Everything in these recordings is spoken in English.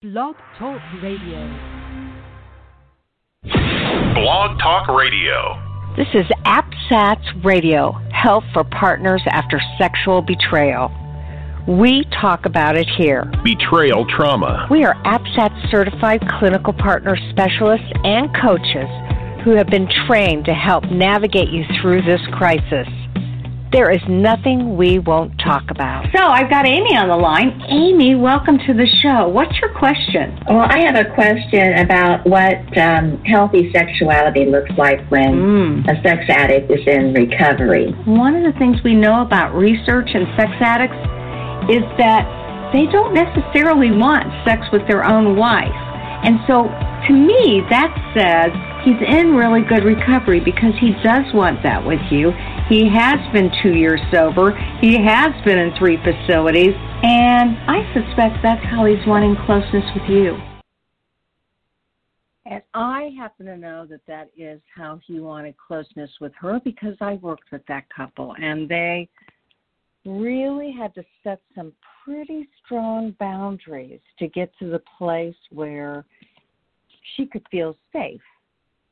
Blog Talk Radio. Blog Talk Radio. This is APSATS Radio, Help for Partners After Sexual Betrayal. We talk about it here. Betrayal trauma. We are APSAT certified clinical partner specialists and coaches who have been trained to help navigate you through this crisis. There is nothing we won't talk about. So I've got Amy on the line. Amy, welcome to the show. What's your question? Well, I have a question about what um, healthy sexuality looks like when Mm. a sex addict is in recovery. One of the things we know about research and sex addicts is that they don't necessarily want sex with their own wife. And so to me, that says he's in really good recovery because he does want that with you. He has been two years sober. He has been in three facilities. And I suspect that's how he's wanting closeness with you. And I happen to know that that is how he wanted closeness with her because I worked with that couple and they really had to set some pretty strong boundaries to get to the place where she could feel safe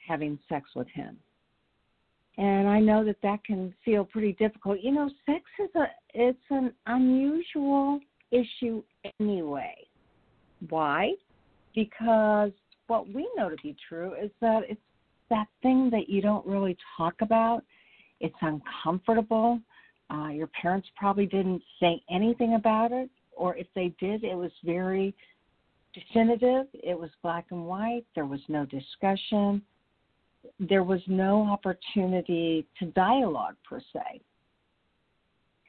having sex with him. And I know that that can feel pretty difficult. You know, sex is a it's an unusual issue anyway. Why? Because what we know to be true is that it's that thing that you don't really talk about. It's uncomfortable. Uh, your parents probably didn't say anything about it, or if they did, it was very definitive. It was black and white. There was no discussion. There was no opportunity to dialogue per se.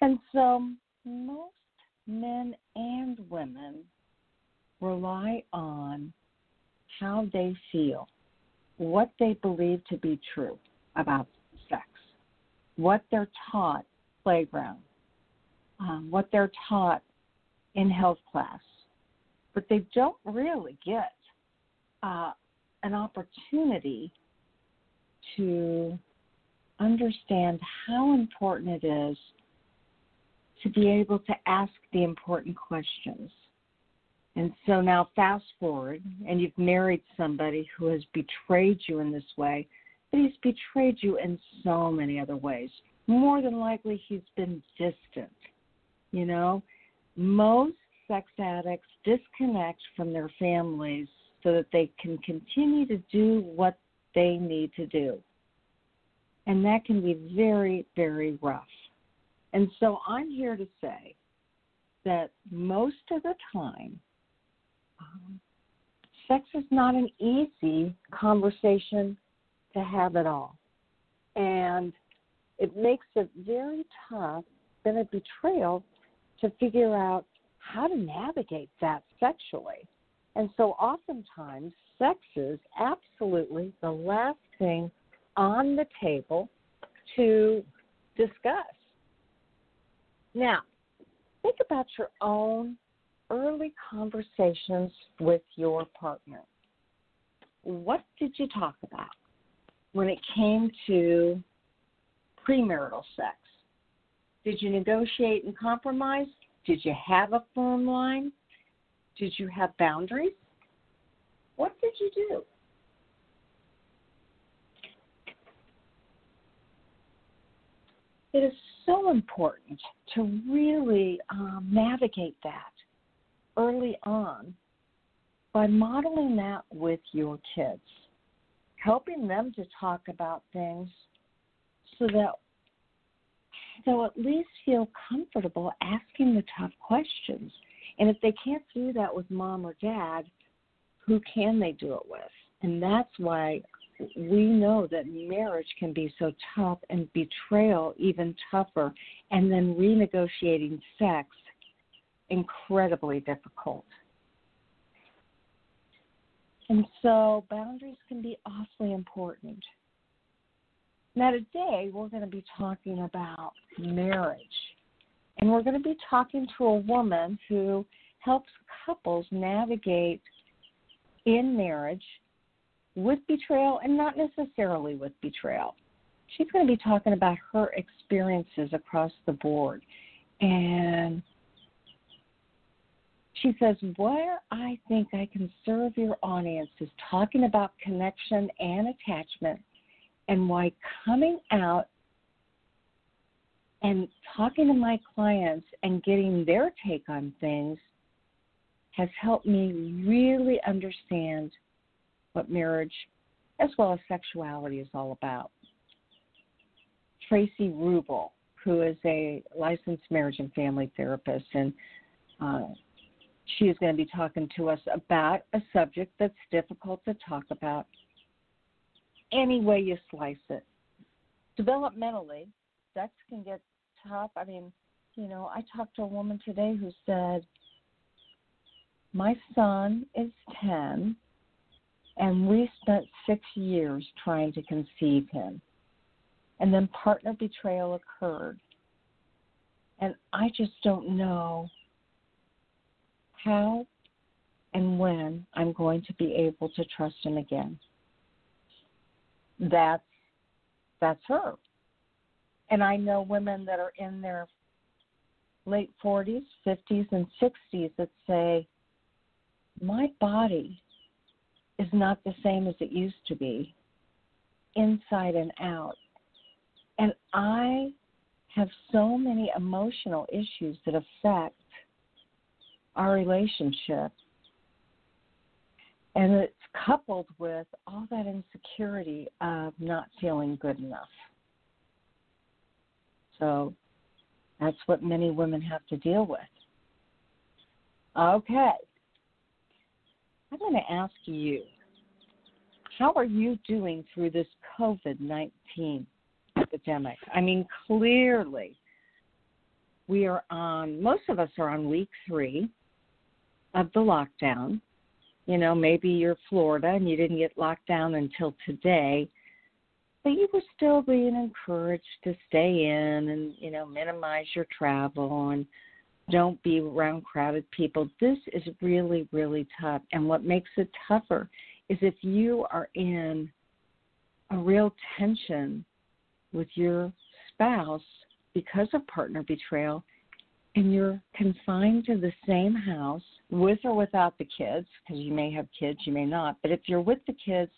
And so most men and women rely on how they feel, what they believe to be true about sex, what they're taught playground, um, what they're taught in health class, but they don't really get uh, an opportunity to understand how important it is to be able to ask the important questions. And so now, fast forward, and you've married somebody who has betrayed you in this way, but he's betrayed you in so many other ways. More than likely, he's been distant. You know, most sex addicts disconnect from their families so that they can continue to do what they need to do. And that can be very, very rough. And so I'm here to say that most of the time, um, sex is not an easy conversation to have at all. And it makes it very tough, been a betrayal, to figure out how to navigate that sexually. And so oftentimes, sex is absolutely the last thing on the table to discuss. Now, think about your own early conversations with your partner. What did you talk about when it came to premarital sex? Did you negotiate and compromise? Did you have a firm line? Did you have boundaries? What did you do? It is so important to really um, navigate that early on by modeling that with your kids, helping them to talk about things so that they'll at least feel comfortable asking the tough questions. And if they can't do that with mom or dad, who can they do it with? And that's why we know that marriage can be so tough and betrayal even tougher, and then renegotiating sex incredibly difficult. And so boundaries can be awfully important. Now, today we're going to be talking about marriage. And we're going to be talking to a woman who helps couples navigate in marriage with betrayal and not necessarily with betrayal. She's going to be talking about her experiences across the board. And she says, Where I think I can serve your audience is talking about connection and attachment and why coming out and talking to my clients and getting their take on things has helped me really understand what marriage as well as sexuality is all about. Traci Ruble, who is a licensed marriage and family therapist, and uh, she is going to be talking to us about a subject that's difficult to talk about any way you slice it. Developmentally, sex can get tough. I mean, you know, I talked to a woman today who said, My son is 10, and we spent six years trying to conceive him. And then partner betrayal occurred. And I just don't know how and when I'm going to be able to trust him again. That's that's her. And I know women that are in their late 40s, 50s, and 60s that say, My body is not the same as it used to be, inside and out. And I have so many emotional issues that affect our relationship. And it's coupled with all that insecurity of not feeling good enough. So that's what many women have to deal with. Okay. I'm going to ask you how are you doing through this COVID 19 epidemic? I mean, clearly, we are on, most of us are on week three of the lockdown. You know, maybe you're Florida and you didn't get locked down until today, but you were still being encouraged to stay in and, you know, minimize your travel and don't be around crowded people. This is really, really tough. And what makes it tougher is if you are in a real tension with your spouse because of partner betrayal and you're confined to the same house with or without the kids, because you may have kids, you may not, but if you're with the kids,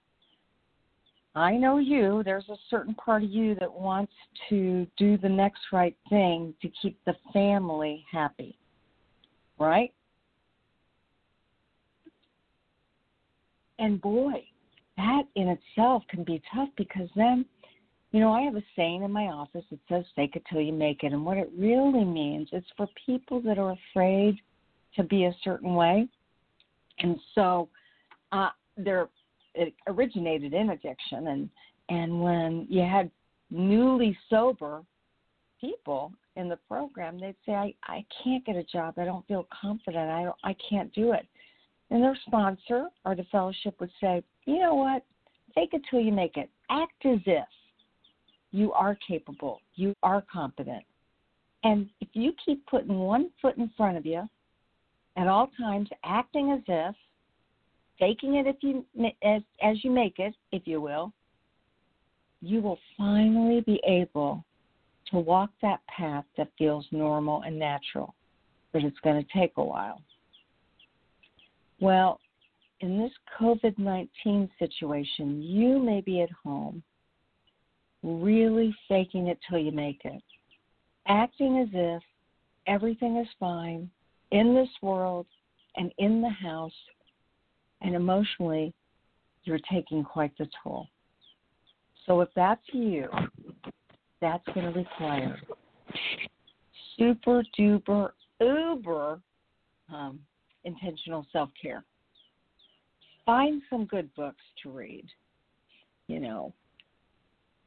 I know you, there's a certain part of you that wants to do the next right thing to keep the family happy, right? And boy, that in itself can be tough because then you know, I have a saying in my office that says fake it till you make it. And what it really means is for people that are afraid to be a certain way. And so uh, there, it originated in addiction. And, and when you had newly sober people in the program, they'd say, I, I can't get a job. I don't feel confident. I, don't, I can't do it. And their sponsor or the fellowship would say, you know what? Fake it till you make it. Act as if you are capable, you are competent. And if you keep putting one foot in front of you at all times, acting as if, faking it if you as, as you make it, if you will, you will finally be able to walk that path that feels normal and natural, but it's going to take a while. Well, in this COVID 19 situation, you may be at home really faking it till you make it, acting as if everything is fine in this world and in the house, and emotionally, you're taking quite the toll. So if that's you, that's going to require super duper uber um, intentional self care. Find some good books to read. You know,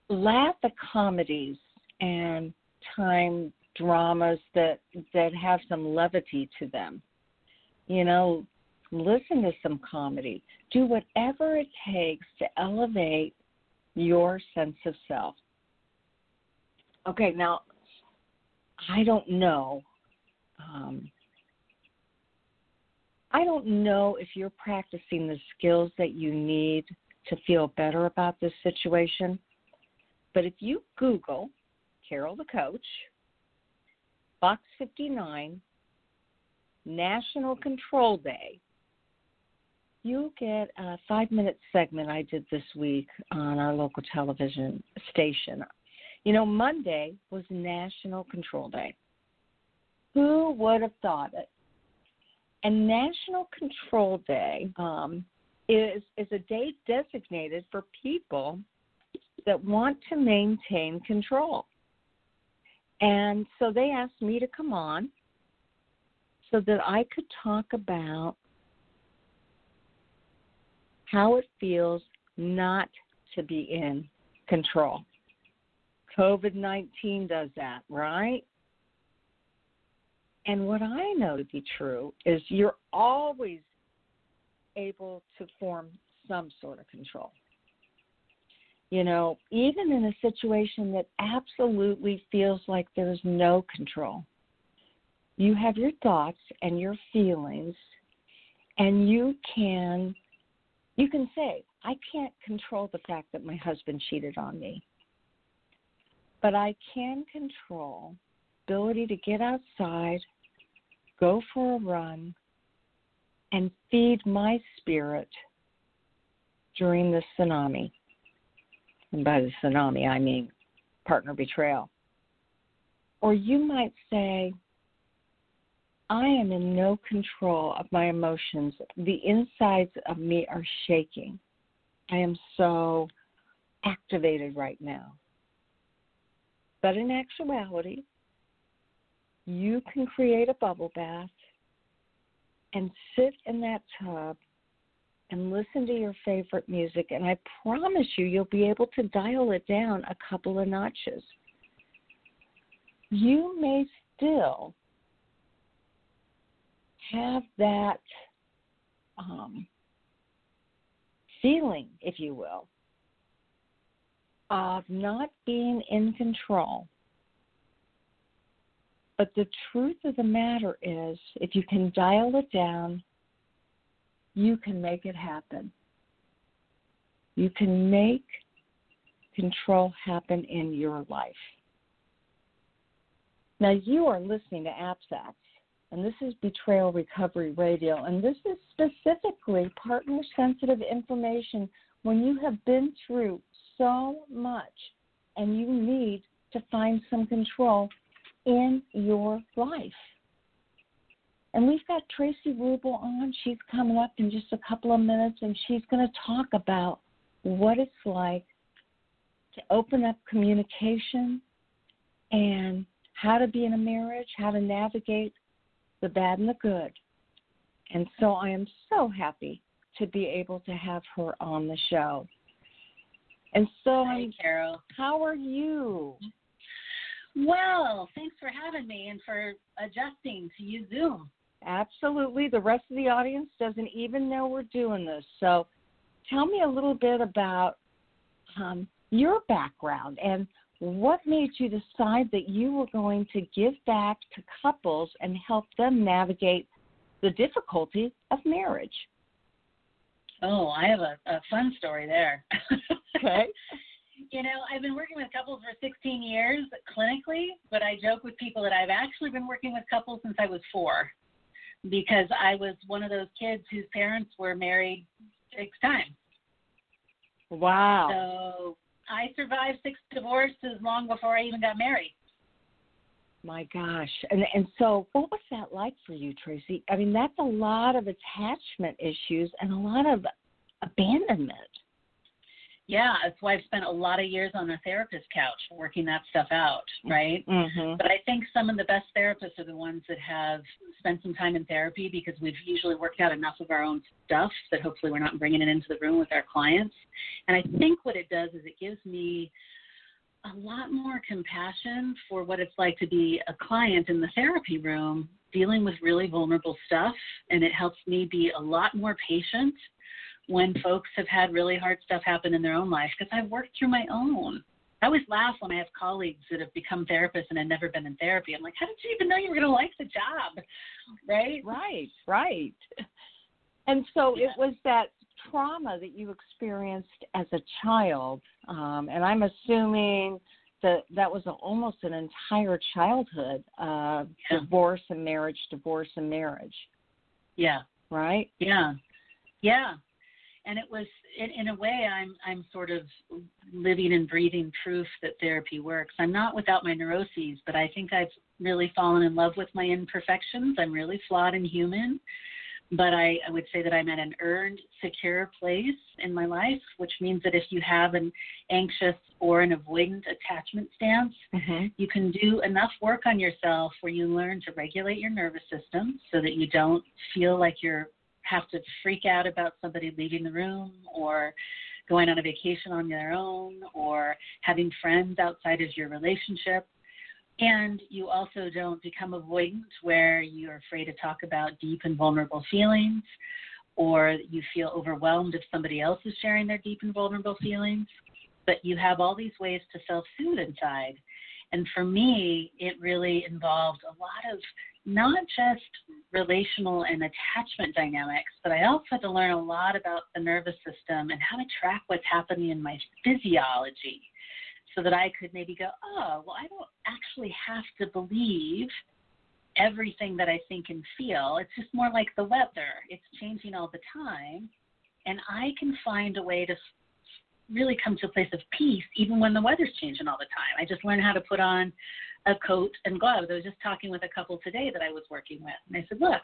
laugh at comedies and time dramas that that have some levity to them. You know, listen to some comedy. Do whatever it takes to elevate your sense of self. Okay, now I don't know. Um, I don't know if you're practicing the skills that you need to feel better about this situation. But if you Google Carol the Coach, Fox 59, National Control Day, you'll get a five minute segment I did this week on our local television station. You know, Monday was National Control Day. Who would have thought it? And National Control Day um, is is a day designated for people that want to maintain control. And so they asked me to come on so that I could talk about how it feels not to be in control. COVID 19 does that, right? And what I know to be true is you're always able to form some sort of control. You know, even in a situation that absolutely feels like there's no control, you have your thoughts and your feelings, and you can you can say, I can't control the fact that my husband cheated on me, but I can control ability to get outside, go for a run, and feed my spirit during the tsunami. And by the tsunami, I mean partner betrayal. Or you might say, I am in no control of my emotions. The insides of me are shaking. I am so activated right now. But in actuality, you can create a bubble bath and sit in that tub and listen to your favorite music. And I promise you, you'll be able to dial it down a couple of notches. You may still have that um, feeling, if you will, of not being in control. But the truth of the matter is, if you can dial it down, you can make it happen. You can make control happen in your life. Now, you are listening to APSATS, and this is Betrayal Recovery Radio, and this is specifically partner sensitive information when you have been through so much and you need to find some control in your life. And we've got Traci Ruble on. She's coming up in just a couple of minutes, and she's going to talk about what it's like to open up communication and how to be in a marriage, how to navigate the bad and the good. And so I am so happy to be able to have her on the show. And so, Hi, Carol. how are you? Well, thanks for having me and for adjusting to use Zoom. Absolutely. The rest of the audience doesn't even know we're doing this. So tell me a little bit about um, your background and what made you decide that you were going to give back to couples and help them navigate the difficulty of marriage? Oh, I have a, a fun story there. Okay. you know, I've been working with couples for 16 years clinically, but I joke with people that I've actually been working with couples since I was four because I was one of those kids whose parents were married six times. Wow. So I survived six divorces long before I even got married. My gosh. And and so what was that like for you, Traci? I mean, that's a lot of attachment issues and a lot of abandonment. Yeah, that's why I've spent a lot of years on a therapist couch working that stuff out, right? Mm-hmm. But I think some of the best therapists are the ones that have spent some time in therapy because we've usually worked out enough of our own stuff that hopefully we're not bringing it into the room with our clients. And I think what it does is it gives me a lot more compassion for what it's like to be a client in the therapy room dealing with really vulnerable stuff. And it helps me be a lot more patient when folks have had really hard stuff happen in their own life because I've worked through my own. I always laugh when I have colleagues that have become therapists and had never been in therapy. I'm like, how did you even know you were going to like the job? Right? Right, right. And so it was that trauma that you experienced as a child, um, and I'm assuming that that was a, almost an entire childhood uh Yeah. divorce and marriage divorce and marriage Yeah. right Yeah, yeah, and it was in, in a way I'm I'm sort of living and breathing proof that therapy works. I'm not without my neuroses, but I think I've really fallen in love with my imperfections. I'm really flawed and human, but I, I would say that I'm at an earned, secure place in my life, which means that if you have an anxious or an avoidant attachment stance, mm-hmm. you can do enough work on yourself where you learn to regulate your nervous system so that you don't feel like you're have to freak out about somebody leaving the room or going on a vacation on their own or having friends outside of your relationship. And you also don't become avoidant where you're afraid to talk about deep and vulnerable feelings or you feel overwhelmed if somebody else is sharing their deep and vulnerable feelings. But you have all these ways to self-soothe inside and for me, it really involved a lot of not just relational and attachment dynamics, but I also had to learn a lot about the nervous system and how to track what's happening in my physiology so that I could maybe go, oh, well, I don't actually have to believe everything that I think and feel. It's just more like the weather, it's changing all the time. And I can find a way to really come to a place of peace even when the weather's changing all the time. I just learned how to put on a coat and gloves. I was just talking with a couple today that I was working with, and I said, Look,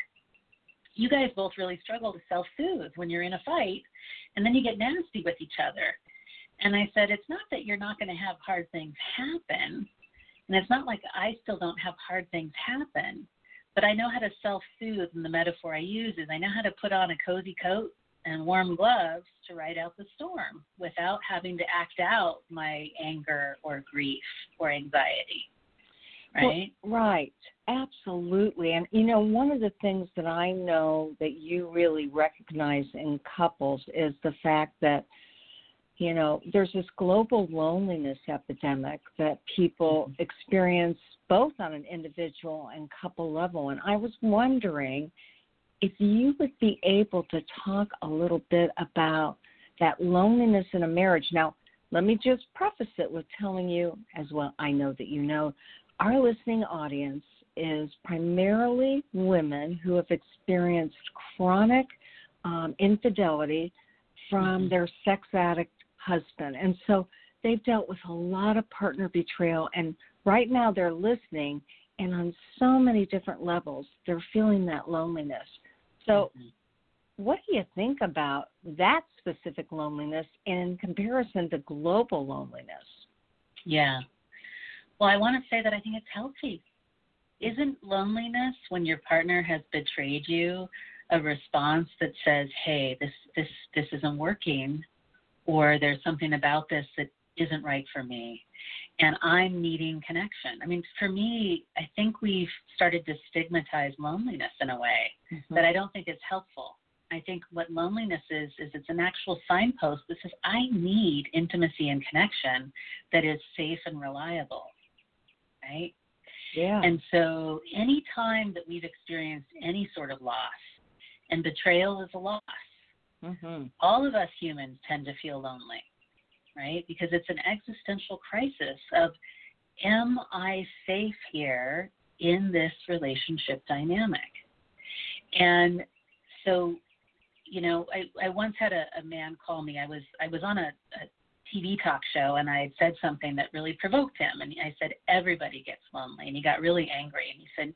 you guys both really struggle to self soothe when you're in a fight, and then you get nasty with each other. And I said, It's not that you're not going to have hard things happen, and it's not like I still don't have hard things happen, but I know how to self soothe, and the metaphor I use is I know how to put on a cozy coat and warm gloves to ride out the storm without having to act out my anger or grief or anxiety. Right? Well, right. Absolutely. And you know, one of the things that I know that you really recognize in couples is the fact that you know, there's this global loneliness epidemic that people Mm-hmm. experience both on an individual and couple level. And I was wondering if you would be able to talk a little bit about that loneliness in a marriage. Now, let me just preface it with telling you, as well, I know that you know, our listening audience is primarily women who have experienced chronic um, infidelity from Mhm. their sex addict husband. And so they've dealt with a lot of partner betrayal. And right now they're listening, and on so many different levels, they're feeling that loneliness. So, Mhm. what do you think about that specific loneliness in comparison to global loneliness? Yeah. Well, I want to say that I think it's healthy. Isn't loneliness when your partner has betrayed you a response that says, "Hey, this this this isn't working," or "There's something about this that isn't right for me," and I'm needing connection. I mean, for me, I think we've started to stigmatize loneliness in a way that I don't think is helpful. I think what loneliness is is it's an actual signpost that says I need intimacy and connection that is safe and reliable. Right? Yeah. And so any time that we've experienced any sort of loss, and betrayal is a loss, hmm all of us humans tend to feel lonely, right? Because it's an existential crisis of am I safe here in this relationship dynamic? And so, you know, I, I once had a, a man call me. I was I was on a, a TV talk show and I had said something that really provoked him. And I said, Everybody gets lonely. And he got really angry and he said,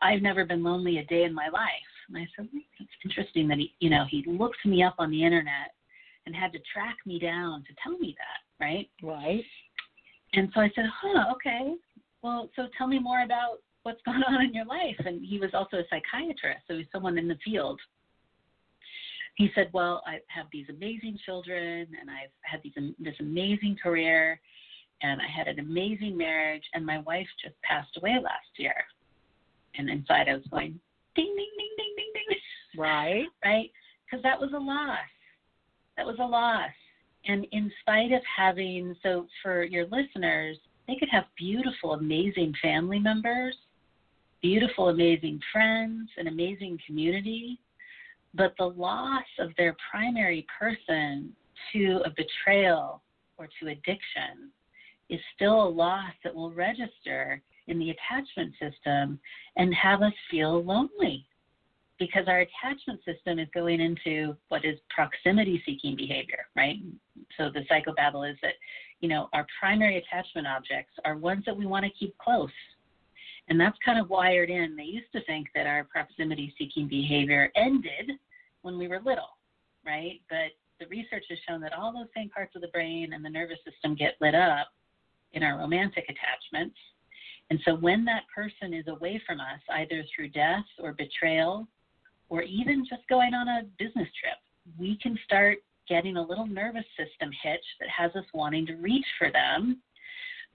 I've never been lonely a day in my life. And I said, That's interesting that he, you know, he looked me up on the internet and had to track me down to tell me that, right? Right. And so I said, Huh, okay. Well, so tell me more about what's going on in your life. And he was also a psychiatrist, so he's someone in the field he said, "Well, I have these amazing children, and I've had these this amazing career, and I had an amazing marriage, and my wife just passed away last year." And inside, I was going, "Ding, ding, ding, ding, ding, ding," Right. right? Because that was a loss. That was a loss. And in spite of having, so for your listeners, they could have beautiful, amazing family members, beautiful, amazing friends, an amazing community but the loss of their primary person to a betrayal or to addiction is still a loss that will register in the attachment system and have us feel lonely because our attachment system is going into what is proximity seeking behavior, right? So the psychobabble is that, you know, our primary attachment objects are ones that we want to keep close. And that's kind of wired in. They used to think that our proximity seeking behavior ended when we were little, right? But the research has shown that all those same parts of the brain and the nervous system get lit up in our romantic attachments. And so when that person is away from us, either through death or betrayal, or even just going on a business trip, we can start getting a little nervous system hitch that has us wanting to reach for them.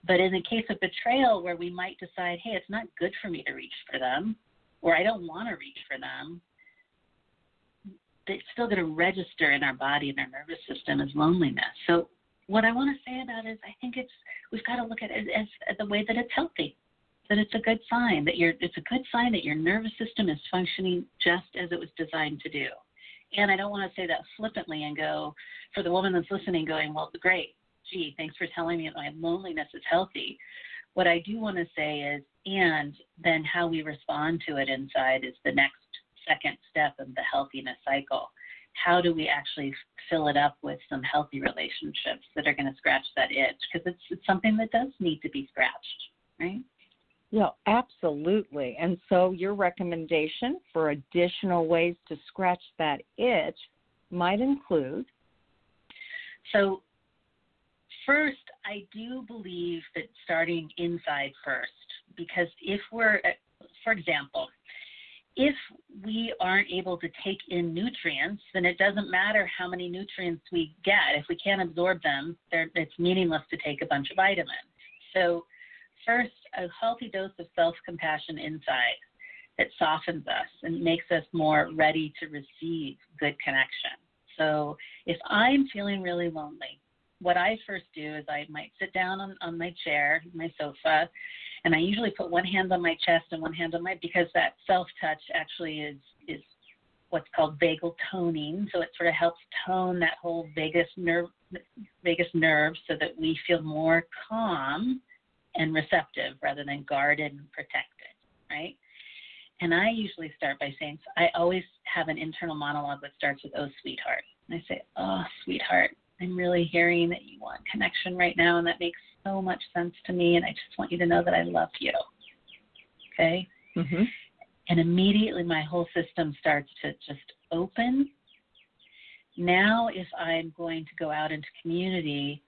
But in the case of betrayal, where we might decide, hey, it's not good for me to reach for them, or I don't want to reach for them, it's still going to register in our body and our nervous system as loneliness. So what I want to say about is I think it's we've got to look at it as, as the way that it's healthy, that it's a good sign that you're it's a good sign that your nervous system is functioning just as it was designed to do. And I don't want to say that flippantly and go for the woman that's listening, going, well, great, gee, thanks for telling me that my loneliness is healthy. What I do want to say is, and then how we respond to it inside is the next second step of the healthiness cycle how do we actually fill it up with some healthy relationships that are going to scratch that itch? Because it's, it's something that does need to be scratched, right? Yeah, absolutely. And so, your recommendation for additional ways to scratch that itch might include? So, first, I do believe that starting inside first, because if we're, for example, if we aren't able to take in nutrients, then it doesn't matter how many nutrients we get. If we can't absorb them, it's meaningless to take a bunch of vitamins. So, first, a healthy dose of self compassion inside that softens us and makes us more ready to receive good connection. So, if I'm feeling really lonely, what I first do is I might sit down on, on my chair, my sofa, and I usually put one hand on my chest and one hand on my because that self touch actually is is what's called vagal toning. So it sort of helps tone that whole vagus nerve vagus nerve so that we feel more calm and receptive rather than guarded and protected, right? And I usually start by saying, I always have an internal monologue that starts with, oh, sweetheart. And I say, oh, sweetheart, I'm really hearing that you want connection right now, and that makes so much sense to me, and I just want you to know that I love you. Okay? Mm-hmm. And immediately my whole system starts to just open. Now, if I'm going to go out into community,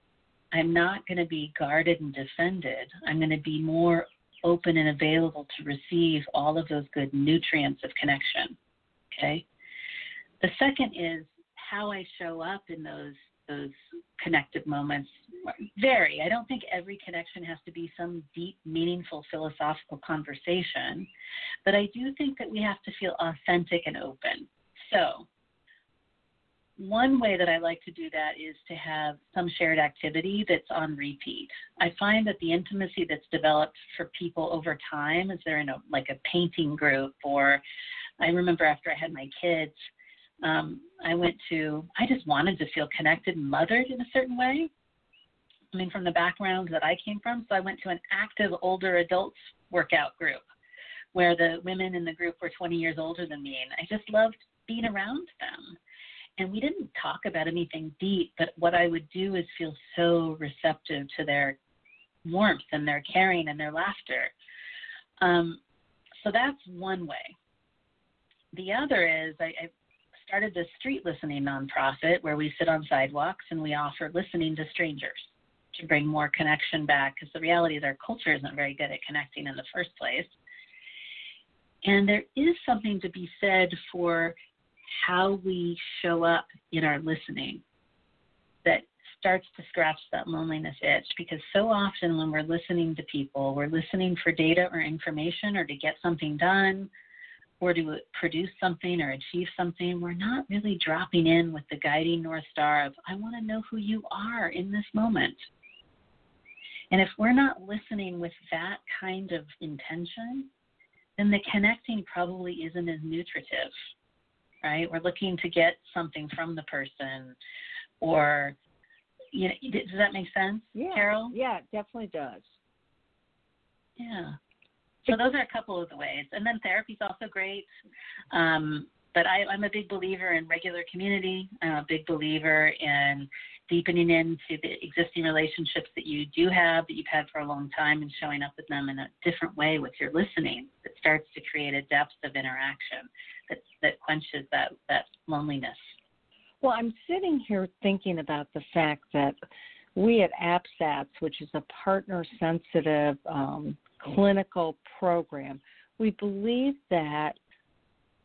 I'm not going to be guarded and defended. I'm going to be more open and available to receive all of those good nutrients of connection. Okay? The second is how I show up in those those connected moments vary. I don't think every connection has to be some deep, meaningful philosophical conversation, but I do think that we have to feel authentic and open. So, one way that I like to do that is to have some shared activity that's on repeat. I find that the intimacy that's developed for people over time is they're in a like a painting group or I remember after I had my kids, um, I went to, I just wanted to feel connected and mothered in a certain way. I mean, from the background that I came from. So I went to an active older adults workout group where the women in the group were 20 years older than me. And I just loved being around them. And we didn't talk about anything deep, but what I would do is feel so receptive to their warmth and their caring and their laughter. Um, so that's one way. The other is I, I started this street listening nonprofit where we sit on sidewalks and we offer listening to strangers to bring more connection back because the reality is our culture isn't very good at connecting in the first place. And there is something to be said for how we show up in our listening that starts to scratch that loneliness itch because so often when we're listening to people, we're listening for data or information or to get something done or to produce something or achieve something, we're not really dropping in with the guiding North Star of, I want to know who you are in this moment. And if we're not listening with that kind of intention, then the connecting probably isn't as nutritive, right? We're looking to get something from the person or you know, does that make sense, Yeah. Carol? Yeah, it definitely does. Yeah. So those are a couple of the ways, and then therapy's also great. Um, but I, I'm a big believer in regular community. I'm a big believer in deepening into the existing relationships that you do have that you've had for a long time and showing up with them in a different way with your listening that starts to create a depth of interaction that that quenches that that loneliness. Well, I'm sitting here thinking about the fact that we at APSATS, which is a partner sensitive um, clinical program, we believe that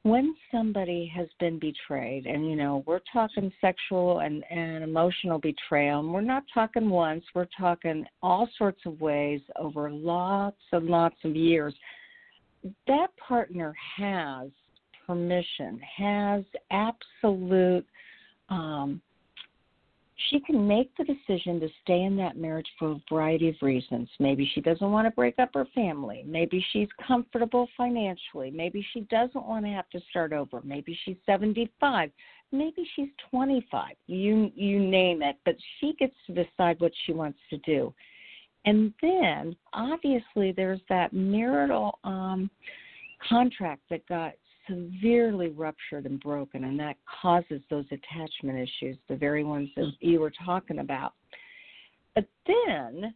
when somebody has been betrayed, and you know, we're talking sexual and, and emotional betrayal, and we're not talking once, we're talking all sorts of ways over lots and lots of years, that partner has permission, has absolute um, she can make the decision to stay in that marriage for a variety of reasons. Maybe she doesn't want to break up her family. Maybe she's comfortable financially. Maybe she doesn't want to have to start over. Maybe she's 75. Maybe she's 25. You you name it, but she gets to decide what she wants to do. And then obviously there's that marital um contract that got severely ruptured and broken, and that causes those attachment issues, the very ones that mm-hmm. you were talking about. But then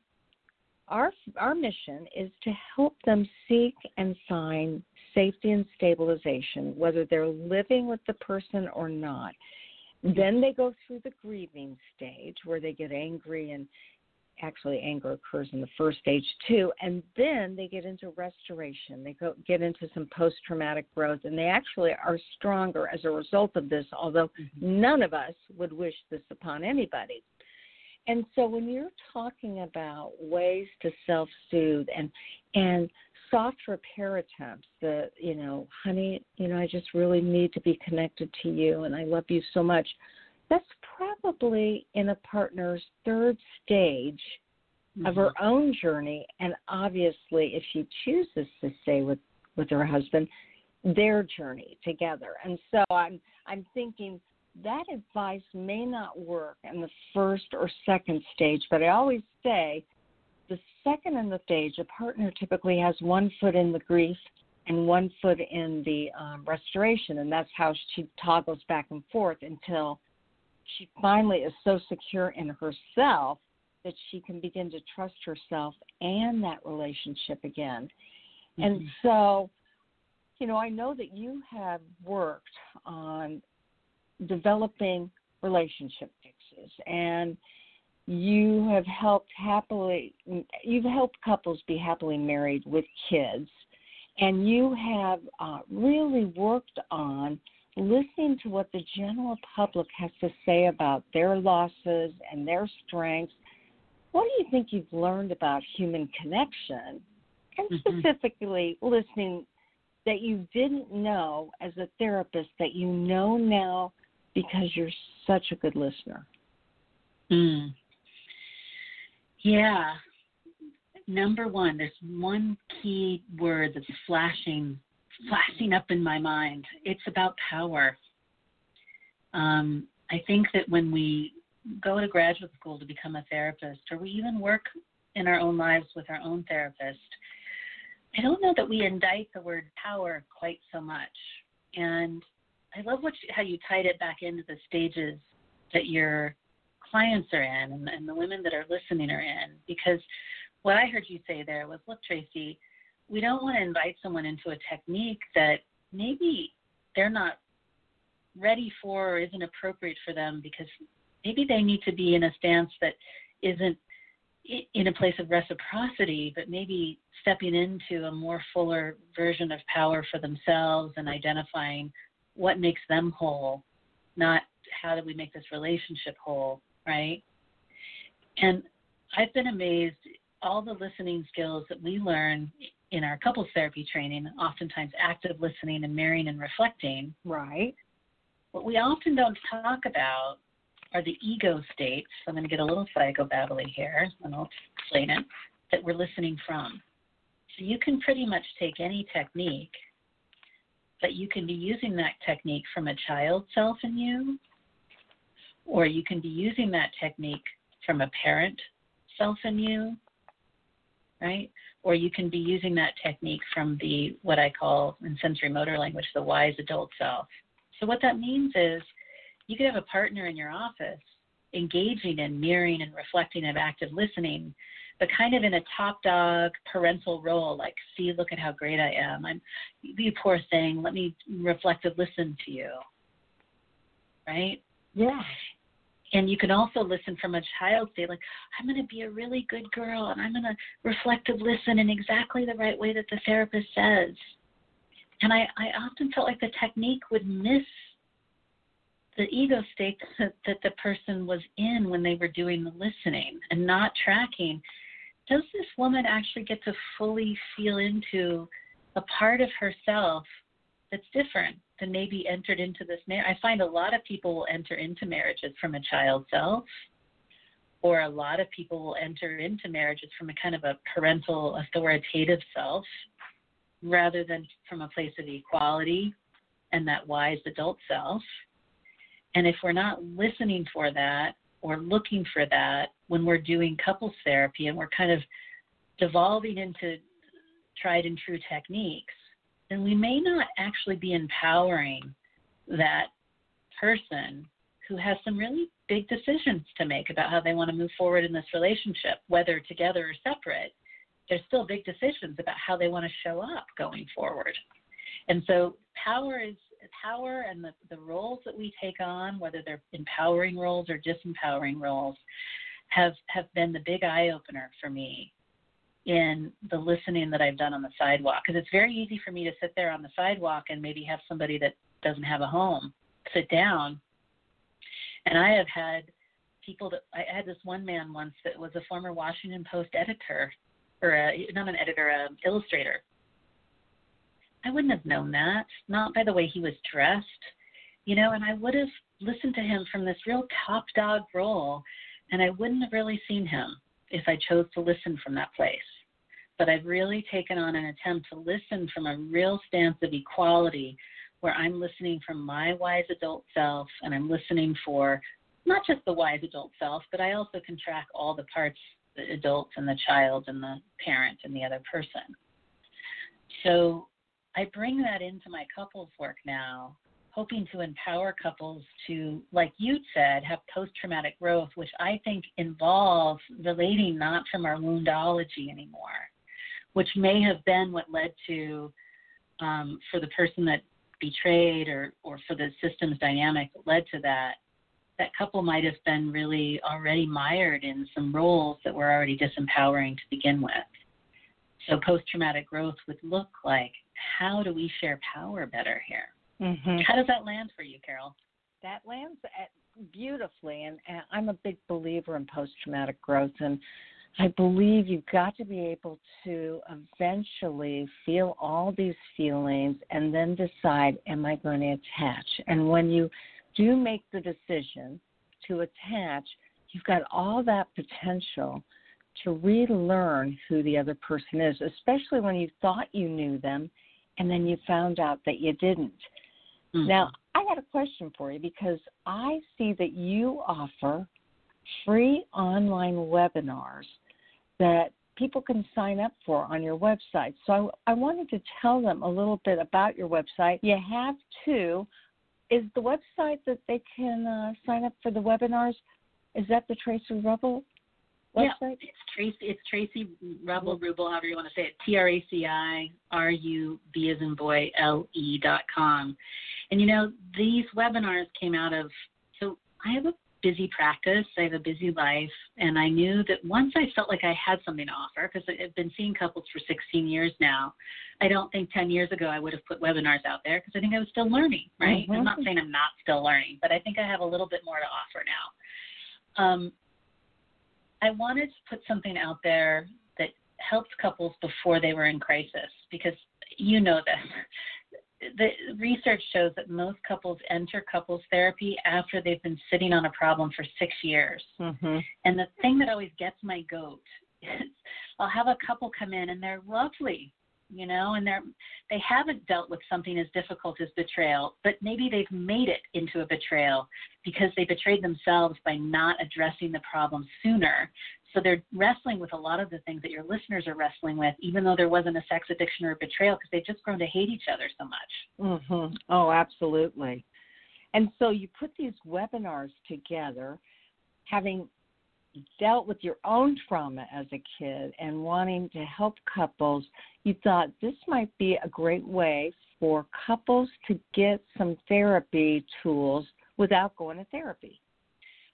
our our mission is to help them seek and find safety and stabilization, whether they're living with the person or not. Mm-hmm. Then they go through the grieving stage where they get angry and actually anger occurs in the first stage too and then they get into restoration they go get into some post traumatic growth and they actually are stronger as a result of this although mm-hmm. none of us would wish this upon anybody and so when you're talking about ways to self soothe and and soft repair attempts the you know honey you know i just really need to be connected to you and i love you so much that's probably in a partner's third stage mm-hmm. of her own journey. And obviously if she chooses to stay with with her husband their journey together. And so i'm i'm thinking that advice may not work in the first or second stage but i always say the second and the stage a partner typically has one foot in the grief and one foot in the um, restoration. And that's how she toggles back and forth until she finally is so secure in herself that she can begin to trust herself and that relationship again. Mm-hmm. And so, you know, I know that you have worked on developing relationship fixes and you have helped happily you've helped couples be happily married with kids and you have uh, really worked on listening to what the general public has to say about their losses and their strengths. What do you think you've learned about human connection? And mm-hmm. specifically, listening that you didn't know as a therapist that you know now because you're such a good listener? Mm. Yeah. Number one, there's one key word that's flashing flashing up in my mind. It's about power. Um, I think that when we go to graduate school to become a therapist, or we even work in our own lives with our own therapist, I don't know that we indict the word power quite so much. And I love what you, how you tied it back into the stages that your clients are in and, and the women that are listening are in. Because what I heard you say there was, look, Traci, we don't want to invite someone into a technique that maybe they're not ready for or isn't appropriate for them because maybe they need to be in a stance that isn't in a place of reciprocity, but maybe stepping into a more fuller version of power for themselves and identifying what makes them whole, not how do we make this relationship whole, right? And I've been amazed all the listening skills that we learn in our couples therapy training, oftentimes active listening and mirroring and reflecting. Right. What we often don't talk about are the ego states. I'm going to get a little psychobabbly here, and I'll explain it, that we're listening from. So you can pretty much take any technique, but you can be using that technique from a child self in you, or you can be using that technique from a parent self in you, right? Or you can be using that technique from the what I call in sensorimotor language the wise adult self. So what that means is you could have a partner in your office engaging in mirroring and reflecting of active listening, but kind of in a top dog parental role, like, see, look at how great I am. I'm you poor thing, let me reflective listen to you. Right? Yeah. And you can also listen from a child state, like, I'm going to be a really good girl and I'm going to reflective listen in exactly the right way that the therapist says. And I, I often felt like the technique would miss the ego state that, that the person was in when they were doing the listening and not tracking. Does this woman actually get to fully feel into a part of herself that's different than maybe entered into this marriage? I find a lot of people will enter into marriages from a child self, or a lot of people will enter into marriages from a kind of a parental authoritative self rather than from a place of equality and that wise adult self. And if we're not listening for that or looking for that when we're doing couples therapy and we're kind of devolving into tried and true techniques, then we may not actually be empowering that person who has some really big decisions to make about how they want to move forward in this relationship, whether together or separate. There's still big decisions about how they want to show up going forward. And so power is power and the, the roles that we take on, whether they're empowering roles or disempowering roles, have have been the big eye opener for me in the listening that I've done on the sidewalk. Because it's very easy for me to sit there on the sidewalk and maybe have somebody that doesn't have a home sit down. And I have had people that I had this one man once that was a former Washington Post editor, or a, not an editor, an illustrator, I wouldn't have known that, not by the way he was dressed, you know, and I would have listened to him from this real top dog role, and I wouldn't have really seen him if I chose to listen from that place. But I've really taken on an attempt to listen from a real stance of equality where I'm listening from my wise adult self and I'm listening for not just the wise adult self, but I also can track all the parts the adult and the child and the parent and the other person. So I bring that into my couples work now, hoping to empower couples to, like you said, have post traumatic growth, which I think involves relating not from our woundology anymore, which may have been what led to, um, for the person that betrayed or, or for the systems dynamic that led to that, that couple might have been really already mired in some roles that were already disempowering to begin with. So post traumatic growth would look like how do we share power better here? Mm-hmm. How does that land for you, Carol? That lands at, beautifully, and, and I'm a big believer in post traumatic growth, and I believe you've got to be able to eventually feel all these feelings and then decide, am I going to attach? And when you do make the decision to attach, you've got all that potential to relearn who the other person is, especially when you thought you knew them and then you found out that you didn't. Mm-hmm. Now, I got a question for you because I see that you offer free online webinars that people can sign up for on your website. So I, I wanted to tell them a little bit about your website. You have two. Is the website that they can uh, sign up for the webinars? Is that the Traci Rubble website? Yeah, it's Traci. It's Traci Rubble Ruble, however you want to say it. T R A C I R U B as in boy L E dot com. And you know these webinars came out of so I have a busy practice. I have a busy life, and I knew that once I felt like I had something to offer, because I've been seeing couples for 16 years now. I don't think 10 years ago I would have put webinars out there because I think I was still learning. Right? Mm-hmm. I'm not saying I'm not still learning, but I think I have a little bit more to offer now. Um, I wanted to put something out there that helped couples before they were in crisis because you know this. The research shows that most couples enter couples therapy after they've been sitting on a problem for six years. Mm-hmm. And the thing that always gets my goat is I'll have a couple come in and they're lovely. you know, and they're they haven't dealt with something as difficult as betrayal, but maybe they've made it into a betrayal because they betrayed themselves by not addressing the problem sooner. So they're wrestling with a lot of the things that your listeners are wrestling with, even though there wasn't a sex addiction or a betrayal, because they've just grown to hate each other so much. Mm-hmm. Oh, absolutely. And so you put these webinars together, having dealt with your own trauma as a kid and wanting to help couples, you thought this might be a great way for couples to get some therapy tools without going to therapy.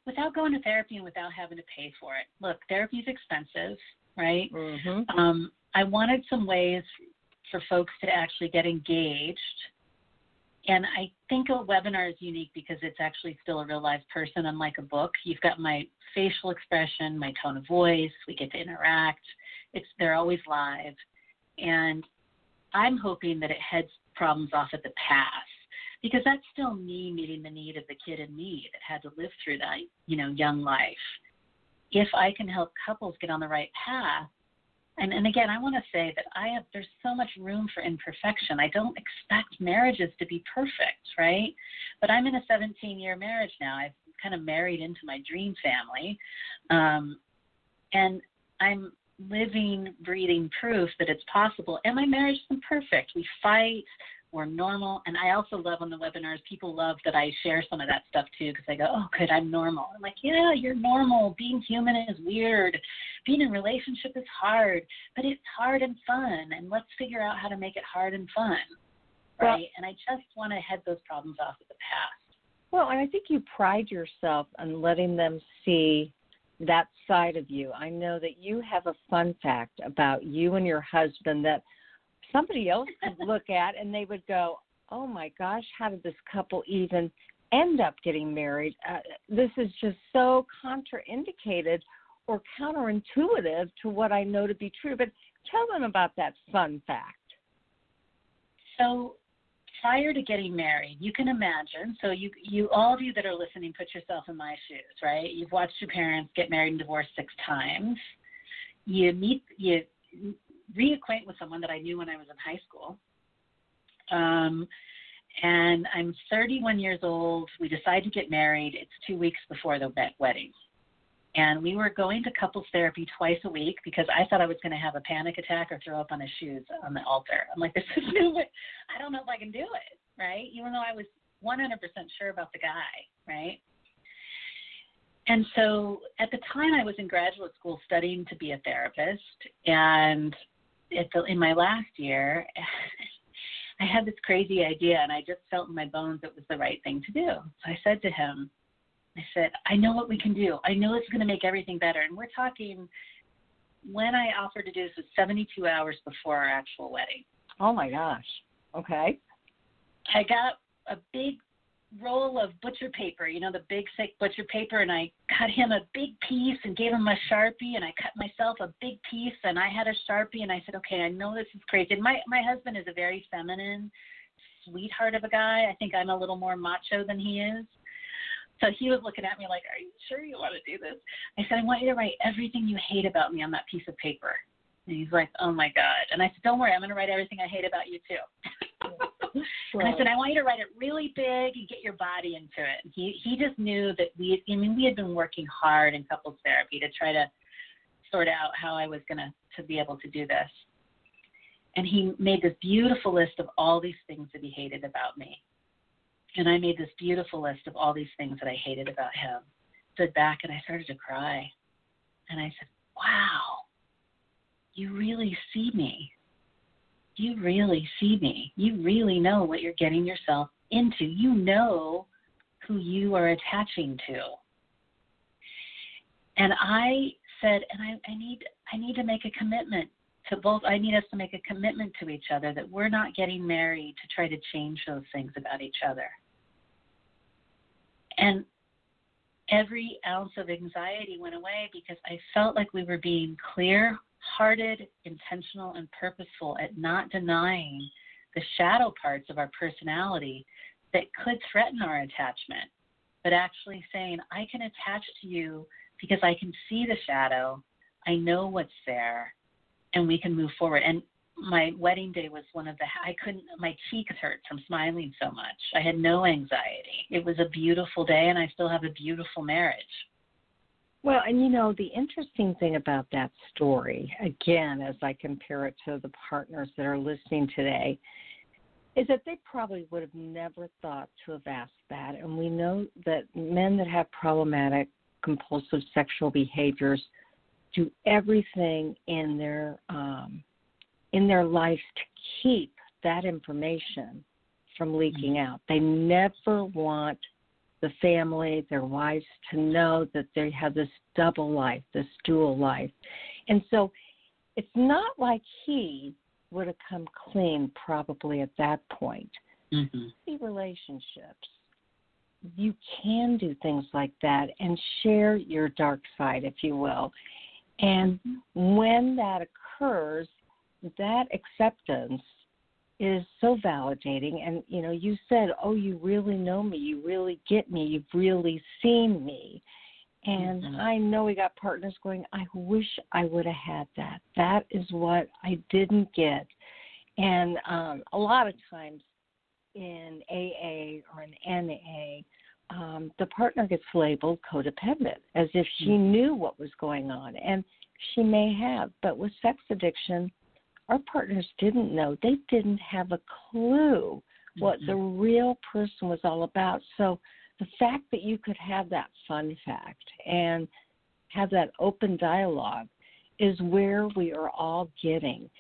Without going to therapy and without having to pay for it. Look, therapy is expensive, right? Mm-hmm. Um, I wanted some ways for folks to actually get engaged and I think a webinar is unique because it's actually still a real live person, unlike a book. You've got my facial expression, my tone of voice. We get to interact. It's they're always live, and I'm hoping that it heads problems off at the pass because that's still me meeting the need of the kid in me that had to live through that, you know, young life. If I can help couples get on the right path, and and again i want to say that i have there's so much room for imperfection. I don't expect marriages to be perfect right? But i'm in a 17 year marriage now. I've kind of married into my dream family. Um and i'm living breathing proof that it's possible. And my marriage isn't perfect? We fight we're normal. And I also love on the webinars, people love that I share some of that stuff too because I go, oh, good, I'm normal. I'm like, yeah, you're normal. Being human is weird. Being in a relationship is hard, but it's hard and fun. And let's figure out how to make it hard and fun. Right. Well, and I just want to head those problems off at the past. Well, and I think you pride yourself on letting them see that side of you. I know that you have a fun fact about you and your husband that somebody else could look at and they would go, "Oh my gosh, how did this couple even end up getting married? Uh, this is just so contraindicated or counterintuitive to what I know to be true." But tell them about that fun fact. So, prior to getting married, you can imagine. So, you, you, all of you that are listening, put yourself in my shoes, right? You've watched your parents get married and divorced six times. You meet, you reacquaint with someone that I knew when I was in high school. Um, and I'm 31 years old. We decide to get married. It's two weeks before the wedding. And we were going to couples therapy twice a week because I thought I was going to have a panic attack or throw up on his shoes on the altar. I'm like, this is new, I don't know if I can do it, right? Even though I was 100% sure about the guy, right? And so at the time, I was in graduate school studying to be a therapist, and at the, in my last year, I had this crazy idea, and I just felt in my bones it was the right thing to do. So I said to him, I said, I know what we can do. I know it's going to make everything better. And we're talking when I offered to do this was 72 hours before our actual wedding. Oh my gosh. Okay. I got a big roll of butcher paper, you know, the big thick butcher paper, and I cut him a big piece and gave him a sharpie, and I cut myself a big piece, and I had a sharpie, and I said, okay, I know this is crazy. My my husband is a very feminine, sweetheart of a guy. I think I'm a little more macho than he is. So he was looking at me like, "Are you sure you want to do this?" I said, "I want you to write everything you hate about me on that piece of paper." And he's like, "Oh my god!" And I said, "Don't worry, I'm going to write everything I hate about you too." And I said, I want you to write it really big and get your body into it. And he he just knew that we I mean we had been working hard in couples therapy to try to sort out how I was gonna to be able to do this. And he made this beautiful list of all these things that he hated about me. And I made this beautiful list of all these things that I hated about him. Stood back and I started to cry. And I said, Wow, you really see me you really see me. You really know what you're getting yourself into. You know who you are attaching to. And I said, and I, I need I need to make a commitment to both I need us to make a commitment to each other that we're not getting married to try to change those things about each other. And every ounce of anxiety went away because I felt like we were being clear hearted, intentional, and purposeful at not denying the shadow parts of our personality that could threaten our attachment, but actually saying, I can attach to you because I can see the shadow, I know what's there, and we can move forward. And my wedding day was one of the I couldn't my cheeks hurt from smiling so much. I had no anxiety. It was a beautiful day and I still have a beautiful marriage. Well, and you know, the interesting thing about that story, again, as I compare it to the partners that are listening today, is that they probably would have never thought to have asked that. And we know that men that have problematic compulsive sexual behaviors do everything in their um, in their life to keep that information from leaking out. They never want the family, their wives, to know that they have this double life, this dual life. And so it's not like he would have come clean probably at that point. Mm-hmm. Relationships. You can do things like that and share your dark side, if you will. And when that occurs, that acceptance is so validating. And you know you said oh you really know me. You really get me. You've really seen me. And mm-hmm. i know we got partners going i wish i would have had that. That is what i didn't get. And um a lot of times in aa or in na um the partner gets labeled codependent as if she mm-hmm. knew what was going on and she may have. But with sex addiction our partners didn't know. They didn't have a clue what mm-hmm. the real person was all about. So the fact that you could have that fun fact and have that open dialogue is where we are all getting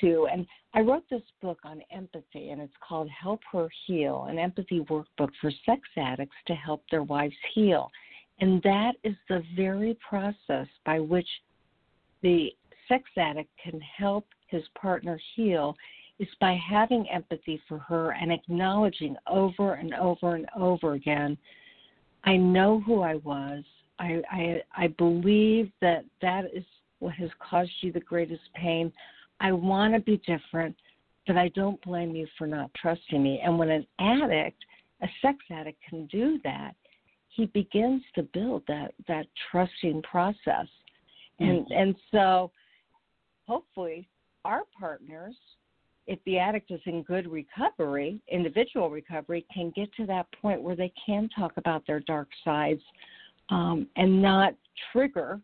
to. And I wrote this book on empathy, and it's called Help Her Heal an empathy workbook for sex addicts to help their wives heal. And that is the very process by which the sex addict can help his partner heal is by having empathy for her and acknowledging over and over and over again I know who I was. I, I I believe that that is what has caused you the greatest pain. I want to be different, but I don't blame you for not trusting me. And when an addict, a sex addict, can do that, he begins to build that that trusting process. And mm-hmm. and so, hopefully, our partners, if the addict is in good recovery, individual recovery, can get to that point where they can talk about their dark sides um, and not trigger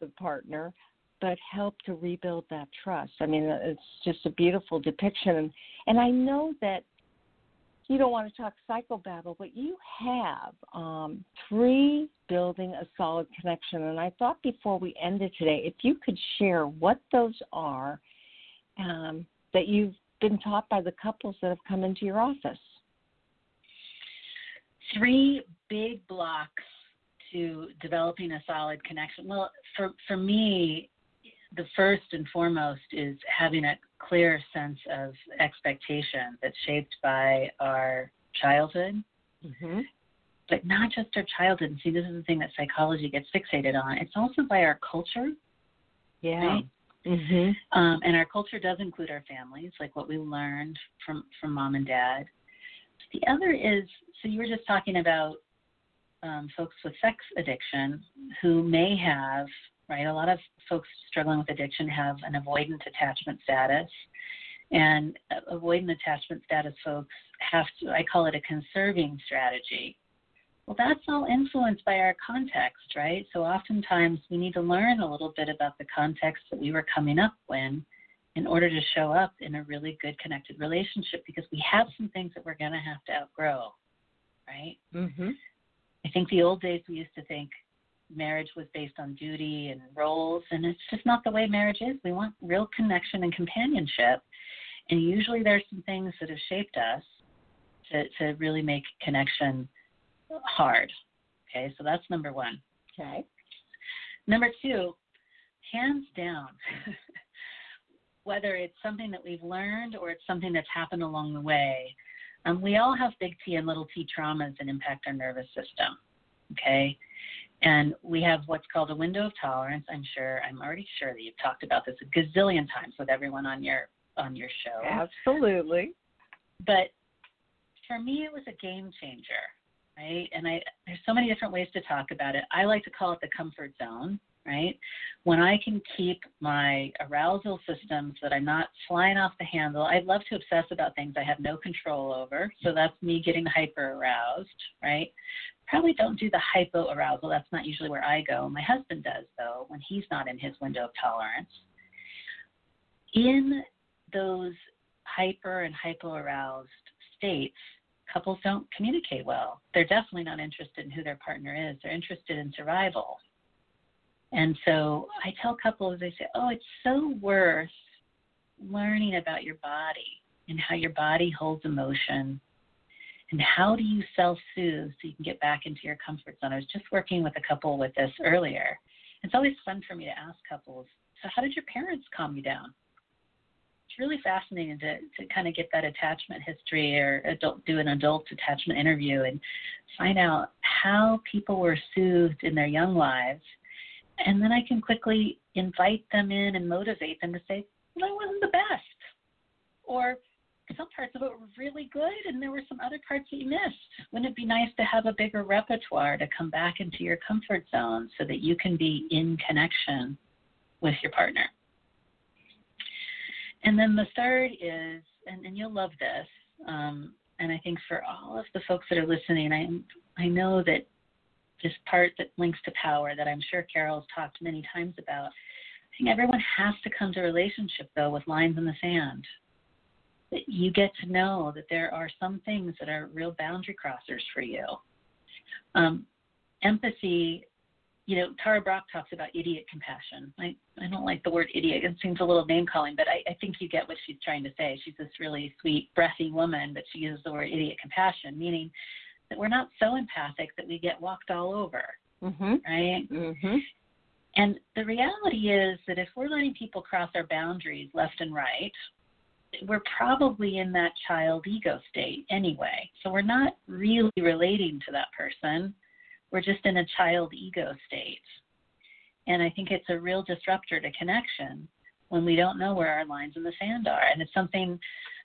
the partner, but help to rebuild that trust. I mean, it's just a beautiful depiction. And, and I know that you don't want to talk psychobabble, but you have um, three building a solid connection. And I thought before we ended today, if you could share what those are um, that you've been taught by the couples that have come into your office. Three big blocks to developing a solid connection. Well, for for me, the first and foremost is having a clear sense of expectation that's shaped by our childhood, mm-hmm. but not just our childhood. See, this is the thing that psychology gets fixated on. It's also by our culture. Yeah. Right? Mm-hmm. Um, and our culture does include our families, like what we learned from from mom and dad. The other is so you were just talking about um, folks with sex addiction who may have right? A lot of folks struggling with addiction have an avoidant attachment status. And avoidant attachment status folks have to, I call it a conserving strategy. Well, that's all influenced by our context, right? So oftentimes we need to learn a little bit about the context that we were coming up in in order to show up in a really good connected relationship because we have some things that we're going to have to outgrow, right? Mm-hmm. I think the old days we used to think marriage was based on duty and roles, and it's just not the way marriage is. We want real connection and companionship, and usually there's some things that have shaped us to to really make connection hard. Okay, so that's number one. Okay. Number two, hands down. Whether it's something that we've learned or it's something that's happened along the way, um, we all have big T and little t traumas that impact our nervous system. Okay, and we have what's called a window of tolerance. I'm sure, I'm already sure that you've talked about this a gazillion times with everyone on your on your show. Absolutely. But for me, it was a game changer, right? And I there's so many different ways to talk about it. I like to call it the comfort zone. right? When I can keep my arousal systems that I'm not flying off the handle, I love to obsess about things I have no control over. So that's me getting hyper aroused, right? Probably don't do the hypo arousal. That's not usually where I go. My husband does, though, when he's not in his window of tolerance. In those hyper and hypo aroused states, couples don't communicate well. They're definitely not interested in who their partner is, they're interested in survival. And so I tell couples, I say, oh, it's so worth learning about your body and how your body holds emotion and how do you self soothe so you can get back into your comfort zone. I was just working with a couple with this earlier. It's always fun for me to ask couples, so how did your parents calm you down? It's really fascinating to, to kind of get that attachment history or adult, do an adult attachment interview and find out how people were soothed in their young lives and then I can quickly invite them in and motivate them to say, well, that wasn't the best. Or some parts of it were really good and there were some other parts that you missed. Wouldn't it be nice to have a bigger repertoire to come back into your comfort zone so that you can be in connection with your partner? And then the third is, and, and you'll love this, um, and I think for all of the folks that are listening, I I know that this part that links to power that I'm sure Carol's talked many times about. I think everyone has to come to a relationship though with lines in the sand. That you get to know that there are some things that are real boundary crossers for you. Um, empathy, you know, Tara Brach talks about idiot compassion. I, I don't like the word idiot. It seems a little name calling, but I, I think you get what she's trying to say. She's this really sweet, breathy woman, but she uses the word idiot compassion, meaning that we're not so empathic that we get walked all over, mm-hmm. right? Mm-hmm. And the reality is that if we're letting people cross our boundaries left and right, we're probably in that child ego state anyway. So we're not really relating to that person. We're just in a child ego state. And I think it's a real disruptor to connection when we don't know where our lines in the sand are. And it's something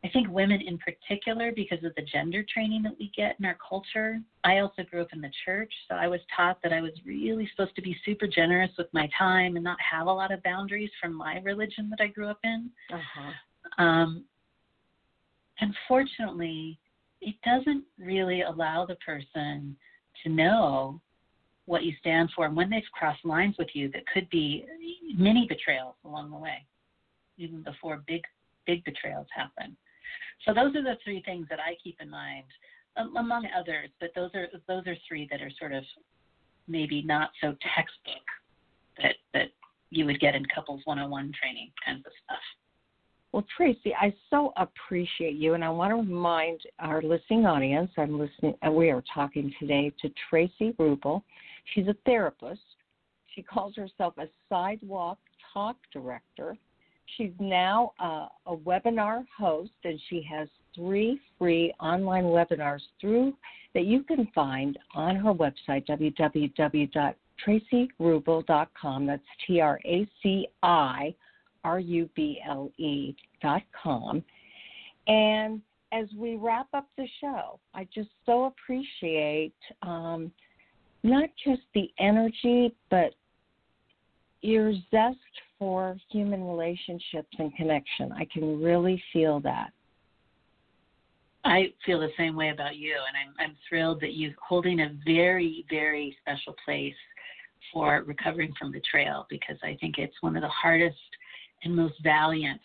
I think women in particular, because of the gender training that we get in our culture. I also grew up in the church, so I was taught that I was really supposed to be super generous with my time and not have a lot of boundaries from my religion that I grew up in. Uh-huh. Um, unfortunately, it doesn't really allow the person to know what you stand for and when they've crossed lines with you that could be many betrayals along the way even before big big betrayals happen so those are the three things that I keep in mind, um, among others. But those are those are three that are sort of maybe not so textbook that that you would get in couples 101 training kinds of stuff. Well, Traci, I so appreciate you, and I want to remind our listening audience. I'm listening. Uh, we are talking today to Traci Ruble. She's a therapist. She calls herself a sidewalk talk director She's now uh, a webinar host, and she has three free online webinars through that you can find on her website www.traciruble.com. That's T R A C I R U B L E dot com. And as we wrap up the show, I just so appreciate um, not just the energy, but your zest for human relationships and connection. I can really feel that. I feel the same way about you, and I'm, I'm thrilled that you're holding a very, very special place for recovering from betrayal because I think it's one of the hardest and most valiant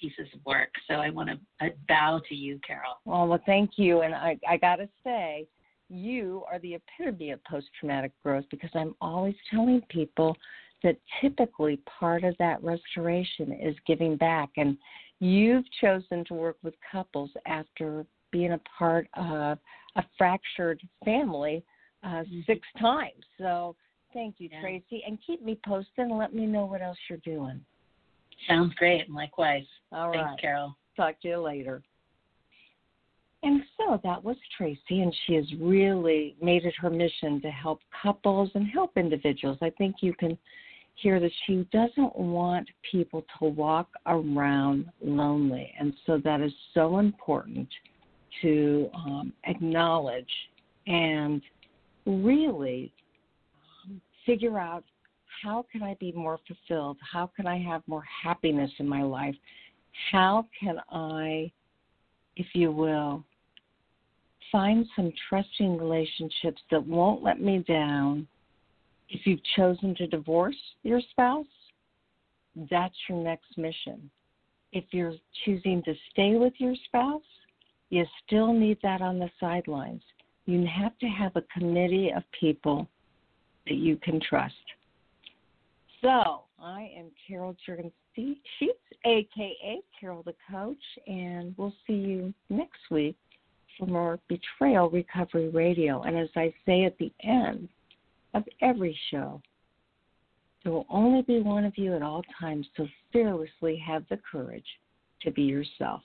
pieces of work. So I want to I bow to you, Carol. Well, well, thank you. And I, I got to say, you are the epitome of post traumatic growth because I'm always telling people that typically part of that restoration is giving back. And you've chosen to work with couples after being a part of a fractured family uh, mm-hmm. six times. So thank you, yeah. Traci. And keep me posted and let me know what else you're doing. Sounds great. Likewise. All Thanks, right. Carol. Talk to you later. And so that was Traci, and she has really made it her mission to help couples and help individuals. I think you can hear that she doesn't want people to walk around lonely. And so that is so important to um, acknowledge and really figure out how can I be more fulfilled? How can I have more happiness in my life? How can I, if you will, find some trusting relationships that won't let me down? If you've chosen to divorce your spouse, that's your next mission. If you're choosing to stay with your spouse, you still need that on the sidelines. You have to have a committee of people that you can trust. So, I am Carol Jurgens Sheets, aka Carol the Coach, and we'll see you next week for more Betrayal Recovery Radio. And as I say at the end of every show, there will only be one of you at all times, so fearlessly have the courage to be yourself.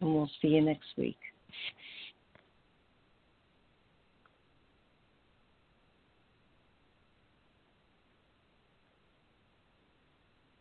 And we'll see you next week.